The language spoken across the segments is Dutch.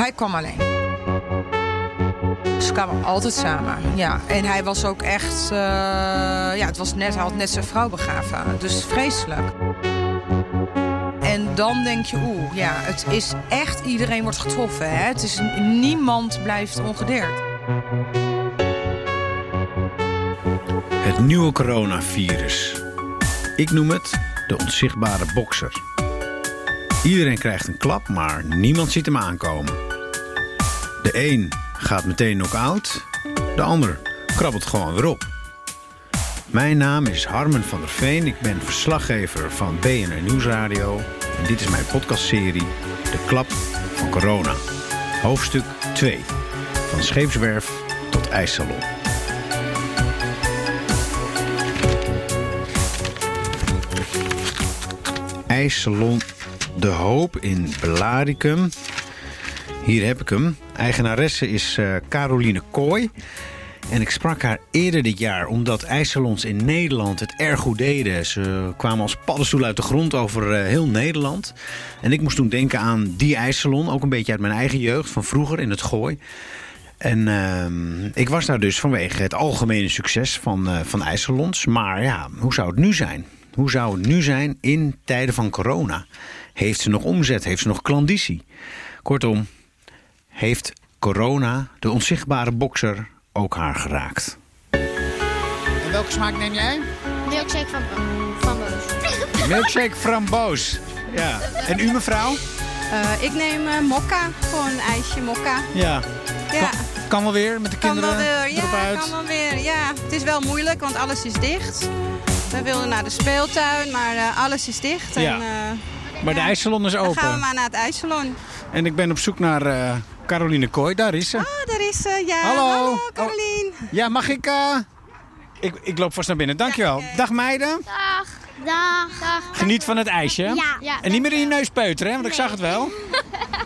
Hij kwam alleen. Ze kwamen altijd samen, ja. En hij was ook echt... eh, ja, het was net, hij had net zijn vrouw begraven. Dus vreselijk. En dan denk je, oeh, ja, het is echt... Iedereen wordt getroffen, hè. Het is, niemand blijft ongedeerd. Het nieuwe coronavirus. Ik noem het de onzichtbare bokser. Iedereen krijgt een klap, maar niemand ziet hem aankomen. De een gaat meteen knock-out, de ander krabbelt gewoon weer op. Mijn naam is Harmen van der Veen. Ik ben verslaggever van BNR Nieuwsradio. En dit is mijn podcastserie De Klap van Corona. Hoofdstuk 2. Van scheepswerf tot ijssalon. IJssalon De Hoop in Belaricum. Hier heb ik hem. Eigenaresse is eh, Caroline Kooi. En ik sprak haar eerder dit jaar omdat ijssalons in Nederland het erg goed deden. Ze kwamen als paddenstoel uit de grond over eh, heel Nederland. En ik moest toen denken aan die ijssalon, ook een beetje uit mijn eigen jeugd van vroeger in het Gooi. En ehm, ik was daar dus vanwege het algemene succes van, eh, van ijssalons. Maar ja, hoe zou het nu zijn? Hoe zou het nu zijn in tijden van corona? Heeft ze nog omzet? Heeft ze nog klanditie? Kortom, heeft corona, de onzichtbare bokser, ook haar geraakt? En welke smaak neem jij? Milkshake van, van Boos. Milkshake framboos. Ja. En u mevrouw? Eh, ik neem eh, mokka, gewoon een ijsje mokka. Ja. Ja, Kan wel weer met de kan kinderen wel weer. Ja, uit. kan wel weer. Ja, het is wel moeilijk, want alles is dicht. We wilden naar de speeltuin, maar eh, alles is dicht. Ja. En, eh, Maar de ijssalon is Dan gaan we open. maar naar het ijssalon. En ik ben op zoek naar eh, Caroline Kooi. Daar is ze. Oh, daar is ze. Ja, Hallo. hallo Oh. Carolien. Ja, mag ik... eh, Ik, ik loop vast naar binnen. Dankjewel. Dag meiden. Dag. Dag. Dag. Geniet van het ijsje. Ja. ja. En niet meer in je neus peuteren, hè? Want ik zag het wel.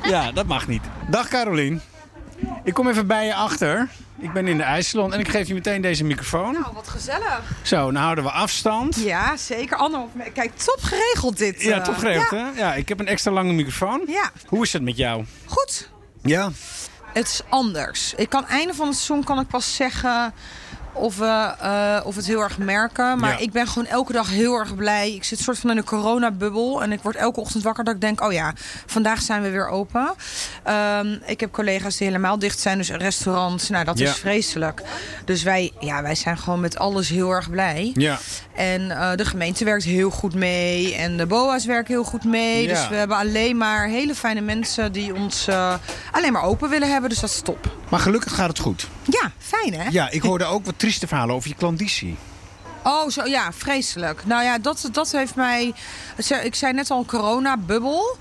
Ja, dat mag niet. Dag Carolien. Ik kom even bij je achter. Ik ben in de ijssalon en ik geef je meteen deze microfoon. Nou, wat gezellig. Zo, dan houden we afstand. Ja, zeker. Anderhalf meter. Kijk, top geregeld dit. Ja, eh. toch geregeld, Ja. hè? Ja, ik heb een extra lange microfoon. Ja, Hoe is het met jou? goed. Ja. Het is anders. Ik kan einde van het seizoen kan ik pas zeggen of we eh, of het heel erg merken. Maar Ja. ik ben gewoon elke dag heel erg blij. Ik zit soort van in een coronabubbel. En ik word elke ochtend wakker dat ik denk, oh ja, vandaag zijn we weer open. Ehm, ik heb collega's die helemaal dicht zijn. Dus restaurants, nou dat Ja. is vreselijk. Dus wij, ja, wij zijn gewoon met alles heel erg blij. Ja. En eh, de gemeente werkt heel goed mee. En de BOA's werken heel goed mee. Ja. Dus we hebben alleen maar hele fijne mensen die ons eh, alleen maar open willen hebben. Dus dat is top. Maar gelukkig gaat het goed. Ja, fijn hè? Ja, ik hoorde ook wat trieste verhalen over je klanditie. Oh, zo, ja, vreselijk. Nou ja, dat, dat heeft mij... Ik zei net al coronabubbel.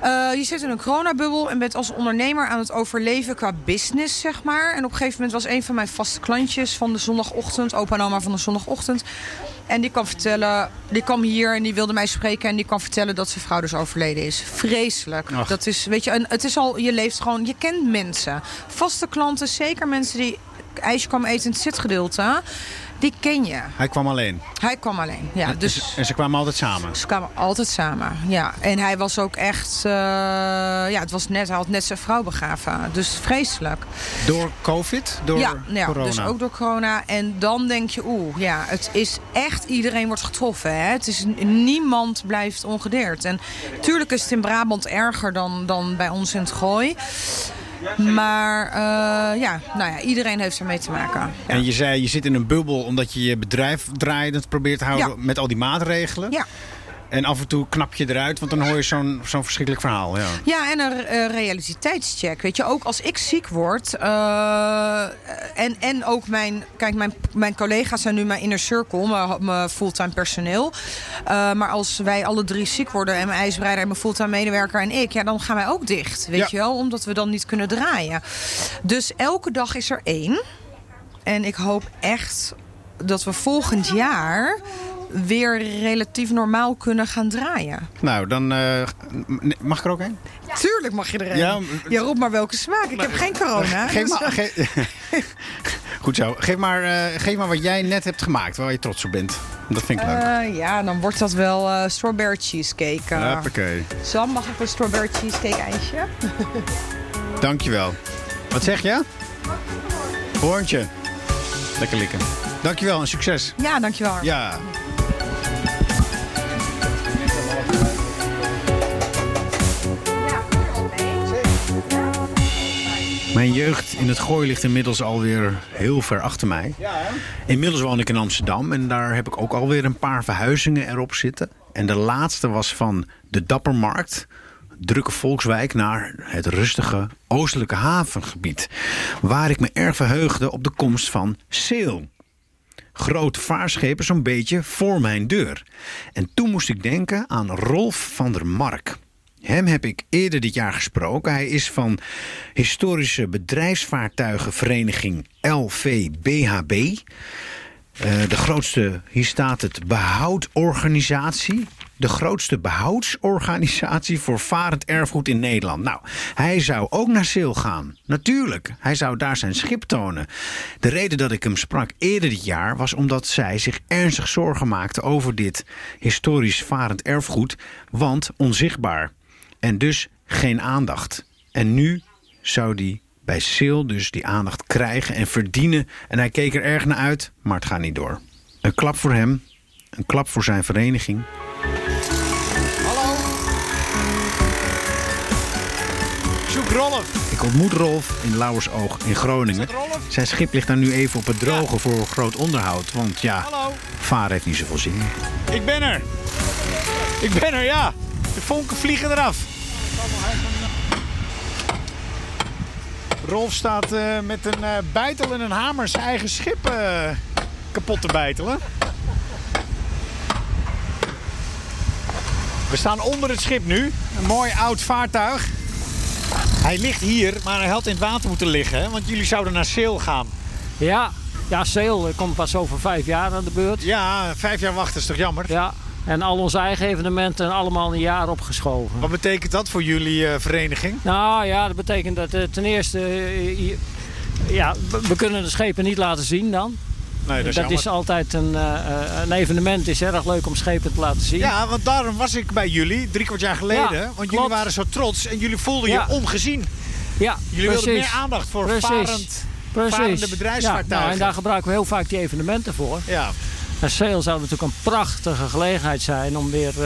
Eh, je zit in een coronabubbel en bent als ondernemer aan het overleven qua business, zeg maar. En op een gegeven moment was een van mijn vaste klantjes van de zondagochtend, opa en oma van de zondagochtend. En die kwam vertellen, die kwam hier en die wilde mij spreken en die kwam vertellen dat zijn vrouw dus overleden is. Vreselijk. Ach. Dat is, weet je, en het is al, je leeft gewoon, je kent mensen. Vaste klanten, zeker mensen die ijsje kwamen eten in het zitgedeelte, die ken je. Hij kwam alleen. Hij kwam alleen, ja. En, Dus ze, en ze kwamen altijd samen. ze kwamen altijd samen, ja. En hij was ook echt, eh, ja, het was net, hij had net zijn vrouw begraven. Dus vreselijk. Door COVID? Door ja, ja corona? dus ook door corona. En dan denk je, oeh, ja, het is echt, iedereen wordt getroffen. Hè? Het is, niemand blijft ongedeerd. En tuurlijk is het in Brabant erger dan, dan bij ons in het Gooi. Maar eh, ja, nou ja, iedereen heeft ermee te maken. Ja. En je zei, je zit in een bubbel omdat je je bedrijf draaiend probeert te houden Ja. met al die maatregelen. Ja. En af en toe knap je eruit, want dan hoor je zo'n zo'n verschrikkelijk verhaal. Ja. Ja, en een eh, realiteitscheck. Weet je, ook als ik ziek word. eh, en, en ook mijn. Kijk, mijn, mijn collega's zijn nu mijn inner circle, mijn, mijn fulltime personeel. Eh, maar als wij alle drie ziek worden, en mijn ijsbreider en mijn fulltime medewerker en ik, ja, dan gaan wij ook dicht. Weet Ja. je wel, omdat we dan niet kunnen draaien. Dus elke dag is er één. En ik hoop echt dat we volgend jaar weer relatief normaal kunnen gaan draaien. Nou, dan eh, mag ik er ook heen? Tuurlijk mag je erin. Ja, Ja, roep maar welke smaak. Ik heb geen corona. Geef Dus- maar, ge- Goed zo. Geef maar, eh, geef maar wat jij net hebt gemaakt, waar je trots op bent. Dat vind ik leuk. Eh, ja, dan wordt dat wel eh, strawberry cheesecake. eh. Hoppakee. Sam, mag ik een strawberry cheesecake ijsje? Dankjewel. Wat zeg je? Hoorntje. Lekker likken. Dankjewel en succes. Ja, dankjewel. Ja. Jeugd in het gooi ligt inmiddels alweer heel ver achter mij. Inmiddels woon ik in Amsterdam en daar heb ik ook alweer een paar verhuizingen erop zitten. En de laatste was van de Dappermarkt, drukke volkswijk, naar het rustige oostelijke havengebied. Waar ik me erg verheugde op de komst van Seel grote vaarschepen zo'n beetje voor mijn deur. En toen moest ik denken aan Rolf van der Mark. Hem heb ik eerder dit jaar gesproken. Hij is van historische bedrijfsvaartuigenvereniging LVBHB. Eh, de grootste, hier staat het, behoudorganisatie. De grootste behoudsorganisatie voor varend erfgoed in Nederland. Nou, hij zou ook naar Zeel gaan. Natuurlijk, hij zou daar zijn schip tonen. De reden dat ik hem sprak eerder dit jaar was omdat zij zich ernstig zorgen maakte over dit historisch varend erfgoed. Want onzichtbaar. En dus geen aandacht. En nu zou die bij Sil dus die aandacht krijgen en verdienen. En hij keek er erg naar uit, maar het gaat niet door. Een klap voor hem, een klap voor zijn vereniging. Hallo. Zoek Rolf. Ik ontmoet Rolf in Lauwersoog in Groningen. Zijn schip ligt daar nu even op het droge voor groot onderhoud. Want ja, varen heeft niet zoveel zin. Ik ben er. Ik ben er, ja. De vonken vliegen eraf. Rolf staat eh, met een uh, bijtel en een hamer zijn eigen schip eh, kapot te bijtelen. We staan onder het schip nu. Een mooi oud vaartuig. Hij ligt hier, maar hij had in het water moeten liggen. Hè? Want jullie zouden naar Seel gaan. Ja, ja Seel komt pas over vijf jaar aan de beurt. Ja, vijf jaar wachten is toch jammer? Ja, en al onze eigen evenementen allemaal een jaar opgeschoven. Wat betekent dat voor jullie uh, vereniging? Nou ja, dat betekent dat uh, ten eerste... Uh, ja, we kunnen de schepen niet laten zien dan. Nee, dat is, dat is altijd een, een evenement. Het is erg leuk om schepen te laten zien. Ja, want daarom was ik bij jullie drie kwart jaar geleden. Ja, want jullie waren zo trots en jullie voelden je ongezien. Ja, jullie precies. wilden meer aandacht voor precies. varend, precies. varende bedrijfsvaartuigen. Ja, nou, en daar gebruiken we heel vaak die evenementen voor. Ja. En Sale zou natuurlijk een prachtige gelegenheid zijn om weer uh,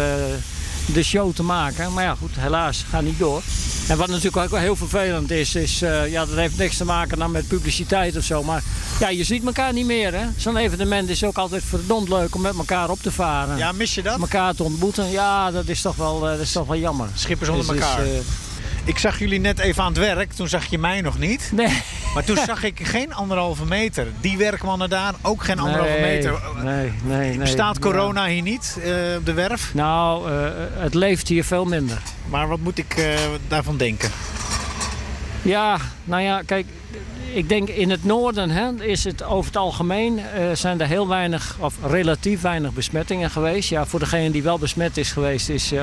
de show te maken. Maar ja, goed, helaas, gaat niet door. En wat natuurlijk ook wel heel vervelend is, is uh, ja, dat heeft niks te maken dan met publiciteit of zo. Maar ja, je ziet elkaar niet meer. hè. Zo'n evenement is ook altijd verdomd leuk om met elkaar op te varen. Ja, mis je dat? Elkaar te ontmoeten. Ja, dat is toch wel, uh, dat is toch wel jammer. Schippers onder Dus, elkaar. dus, Ik zag jullie net even aan het werk. Toen zag je mij nog niet. nee. Maar toen zag ik geen anderhalve meter. Die werkmannen daar ook geen anderhalve nee, meter. Nee, nee, nee. Bestaat corona hier niet uh, op de werf? Nou, uh, het leeft hier veel minder. Maar wat moet ik uh, daarvan denken? Ja, nou ja, kijk, ik denk in het noorden hè, is het over het algemeen uh, zijn er heel weinig of relatief weinig besmettingen geweest. Ja, voor degene die wel besmet is geweest, is, uh,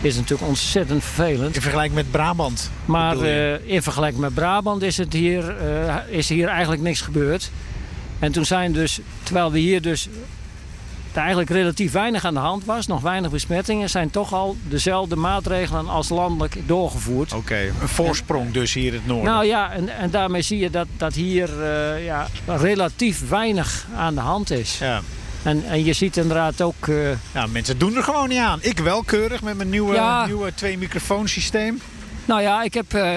is het natuurlijk ontzettend vervelend. In vergelijking met Brabant. Maar uh, in vergelijking met Brabant is, het hier, is hier eigenlijk niks gebeurd. En toen zijn dus, terwijl we hier dus er eigenlijk relatief weinig aan de hand was, nog weinig besmettingen, zijn toch al dezelfde maatregelen als landelijk doorgevoerd. Oké, okay, een voorsprong en, dus hier in het noorden. Nou ja, en, en daarmee zie je dat, dat hier uh, ja, relatief weinig aan de hand is. Ja. En, en je ziet inderdaad ook... Uh, ja, mensen doen er gewoon niet aan. Ik wel keurig met mijn nieuwe, ja. nieuwe twee microfoonsysteem. Nou ja, ik heb uh,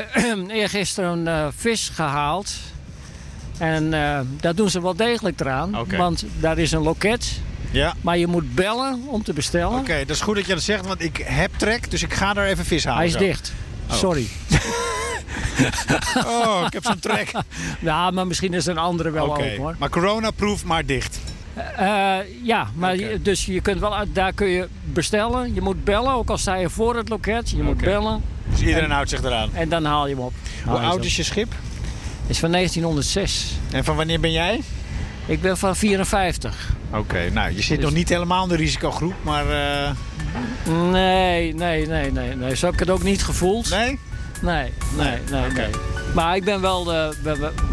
eergisteren een vis gehaald. En daar doen ze wel degelijk eraan. Okay. Want daar is een loket. Ja. Maar je moet bellen om te bestellen. Oké, okay, dat is goed dat je dat zegt, want ik heb trek, dus ik ga er even vis halen. Hij is zo. dicht. Oh. Sorry. oh, ik heb zo'n trek. Ja, maar misschien is er een andere wel okay. ook hoor. Maar corona-proof, maar dicht. Uh, ja, maar okay. je, dus je kunt wel daar kun je bestellen. Je moet bellen, ook al sta je voor het loket. Je moet bellen. Dus iedereen en, houdt zich eraan. En dan haal je hem op. Hoe oud is je schip? Is van 1906. En van wanneer ben jij? Ik ben van 54. Oké, okay, nou je zit dus... nog niet helemaal in de risicogroep, maar... Uh... Nee, nee, nee, nee, nee. Zo heb ik het ook niet gevoeld. Nee? Nee, nee, nee, nee. Okay. nee. Maar ik ben wel, uh,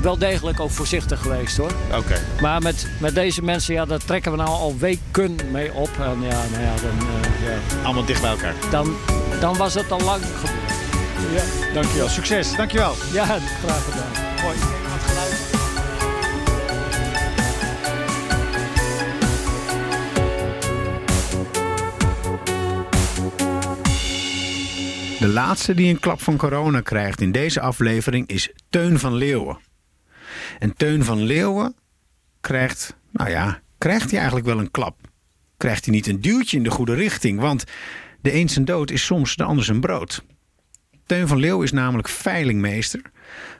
wel degelijk ook voorzichtig geweest hoor. Oké. Okay. Maar met, met deze mensen, ja, daar trekken we nou al weken mee op. En ja, nou ja, dan... Uh, ja. Allemaal dicht bij elkaar. Dan, dan was het al lang gebeurd. Ja, Dankjewel. Succes. Dankjewel. ja graag gedaan. Mooi. De laatste die een klap van corona krijgt in deze aflevering is Teun van Leeuwen. En Teun van Leeuwen krijgt, nou ja, krijgt hij eigenlijk wel een klap. Krijgt hij niet een duwtje in de goede richting, want de een zijn dood is soms de ander zijn brood. Teun van Leeuwen is namelijk veilingmeester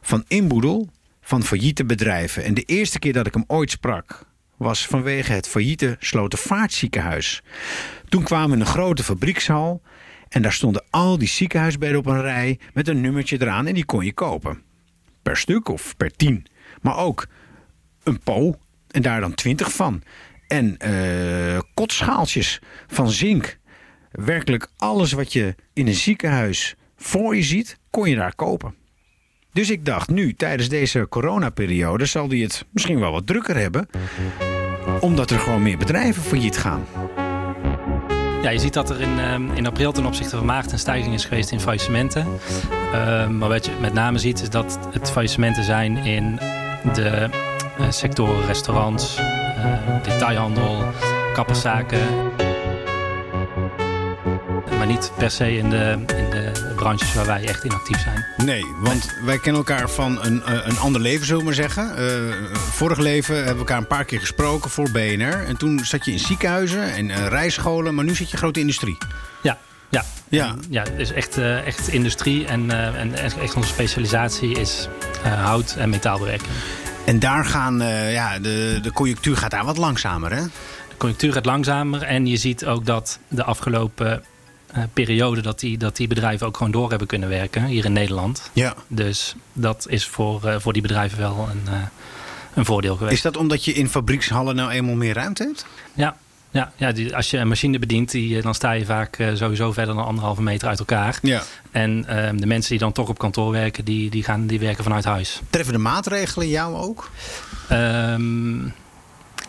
van inboedel van failliete bedrijven. En de eerste keer dat ik hem ooit sprak was vanwege het failliete Slotervaartziekenhuis. Toen kwamen we in een grote fabriekshal en daar stonden al die ziekenhuisbedden op een rij met een nummertje eraan en die kon je kopen. Per stuk of per tien. Maar ook een po en daar dan twintig van. En eh, kotschaaltjes van zink. Werkelijk alles wat je in een ziekenhuis voor je ziet, kon je daar kopen. Dus ik dacht, nu tijdens deze coronaperiode zal die het misschien wel wat drukker hebben. Omdat er gewoon meer bedrijven failliet gaan. Ja, je ziet dat er in, ehm, in april ten opzichte van maart een stijging is geweest in faillissementen. Ehm, maar wat je met name ziet is dat het faillissementen zijn in de eh, sectoren restaurants, eh, detailhandel, kapperszaken. Maar niet per se in de, in de branches waar wij echt in actief zijn. Nee, want wij kennen elkaar van een, eh, een ander leven, zullen we maar zeggen. Eh, vorig leven hebben we elkaar een paar keer gesproken voor BNR. En toen zat je in ziekenhuizen en uh, rijscholen, maar nu zit je grote industrie. Ja, ja. Ja. Ja het is echt, echt industrie en, en echt onze specialisatie is hout- en metaalbewerking. En daar gaan, ja, de, de conjunctuur gaat daar wat langzamer, hè? De conjunctuur gaat langzamer en je ziet ook dat de afgelopen periode dat die, dat die bedrijven ook gewoon door hebben kunnen werken hier in Nederland. Ja. Dus dat is voor, eh, voor die bedrijven wel een, eh, een voordeel geweest. Is dat omdat je in fabriekshallen nou eenmaal meer ruimte hebt? Ja, ja, ja die, als je een machine bedient, die, eh, dan sta je vaak eh, sowieso verder dan anderhalve meter uit elkaar. Ja. En ehm, de mensen die dan toch op kantoor werken, die, die, gaan, die werken vanuit huis. Treffen de maatregelen jou ook? Ehm,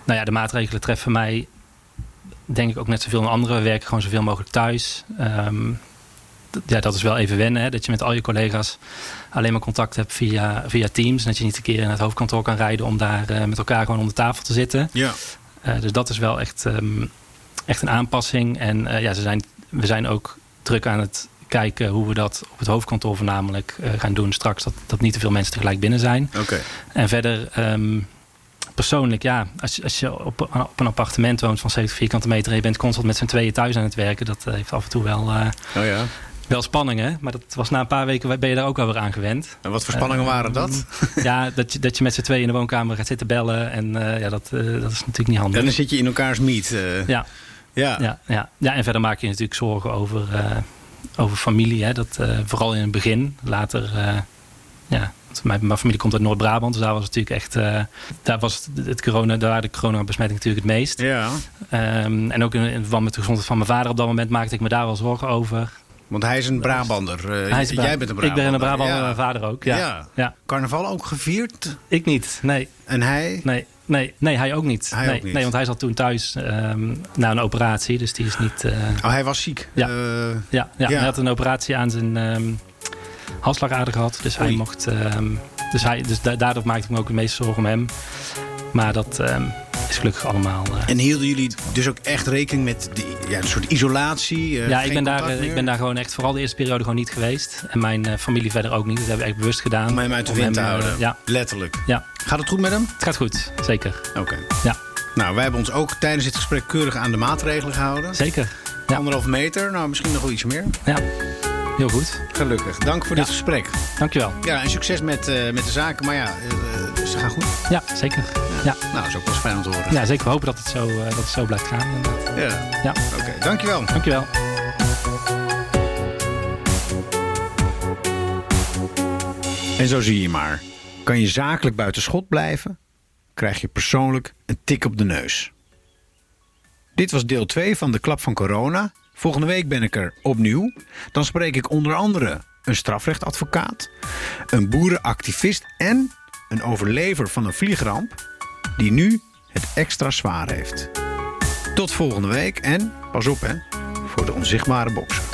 nou ja, de maatregelen treffen mij denk ik ook net zoveel als anderen. We werken gewoon zoveel mogelijk thuis. Ehm, ja, dat is wel even wennen. Hè? Dat je met al je collega's alleen maar contact hebt via, via Teams. En dat je niet een keer in het hoofdkantoor kan rijden om daar eh, met elkaar gewoon om de tafel te zitten. Ja. Eh, dus dat is wel echt, ehm, echt een aanpassing. En eh, ja, ze zijn, we zijn ook druk aan het kijken hoe we dat op het hoofdkantoor voornamelijk gaan doen straks. Dat, dat niet te veel mensen tegelijk binnen zijn. Oké. En verder, ehm, persoonlijk, ja, als, je- als je op, op een appartement woont van 70 vierkante meter en je bent constant met z'n tweeën thuis aan het werken, dat eh, heeft af en toe wel, eh, Oh ja. wel spanning, hè? Maar dat was na een paar weken ben je daar ook wel weer aan gewend. En wat voor spanningen waren dat? ja, dat je, dat je met z'n tweeën in de woonkamer gaat zitten bellen en eh, ja, dat, eh, dat is natuurlijk niet handig. En dan zit je in elkaars meet. eh. Ja, ja. ja, ja. ja, en verder maak je natuurlijk zorgen over, eh, over familie. Hè? Dat, eh, vooral in het begin. Later, eh, ja. Mijn, mijn familie komt uit Noord-Brabant, dus daar was het natuurlijk echt. eh, daar was het, het corona, daar de coronabesmetting natuurlijk het meest. Ja. Ehm, en ook in, in verband met de gezondheid van mijn vader op dat moment maakte ik me daar wel zorgen over. Want hij is een Brabander. Eh, is een jij bent een Ik Brabander. ben een Brabander, Ja. mijn vader ook. Ja. Ja. Ja. Carnaval ook gevierd? Ik niet, nee. En hij? Nee, nee, nee hij ook niet. Hij nee, ook niet. nee, want hij zat toen thuis ehm, na een operatie, dus die is niet. eh, Oh, hij was ziek. Ja. Ja, ja, Ja. hij had een operatie aan zijn ehm halsslagader gehad. Dus hij mocht. ehm, dus hij, dus da- daardoor maakte ik me ook het meeste zorgen om hem. Maar dat ehm, is gelukkig allemaal. eh, en hielden jullie dus ook echt rekening met die, ja, een soort isolatie? eh, ja, ik ben, daar, eh, ik ben daar gewoon echt vooral de eerste periode gewoon niet geweest. En mijn familie verder ook niet. Dat hebben we echt bewust gedaan. Om hem uit de wind te houden. ja, Letterlijk. ja, Gaat het goed met hem? het gaat goed. Zeker. Oké. Ja, Nou, wij hebben ons ook tijdens dit gesprek keurig aan de maatregelen gehouden. zeker. Ja. Anderhalf meter, nou misschien nog wel iets meer. Ja, heel goed. Gelukkig. Dank voor Ja. dit gesprek. Dankjewel. Ja, en succes met, eh, met de zaken. Maar ja, eh, ze gaan goed. Ja, zeker. Ja, Nou, dat is ook wel eens fijn om te horen. ja zeker. We hopen dat het zo, eh, dat het zo blijft gaan. inderdaad. Ja. Ja, Oké, dankjewel. dankjewel. En zo zie je maar. Kan je zakelijk buiten schot blijven, krijg je persoonlijk een tik op de neus. Dit was deel 2 van de klap van corona. Volgende week ben ik er opnieuw. Dan spreek ik onder andere een strafrechtadvocaat, een boerenactivist en een overlever van een vliegramp die nu het extra zwaar heeft. Tot volgende week en pas op hè, voor de onzichtbare bokser.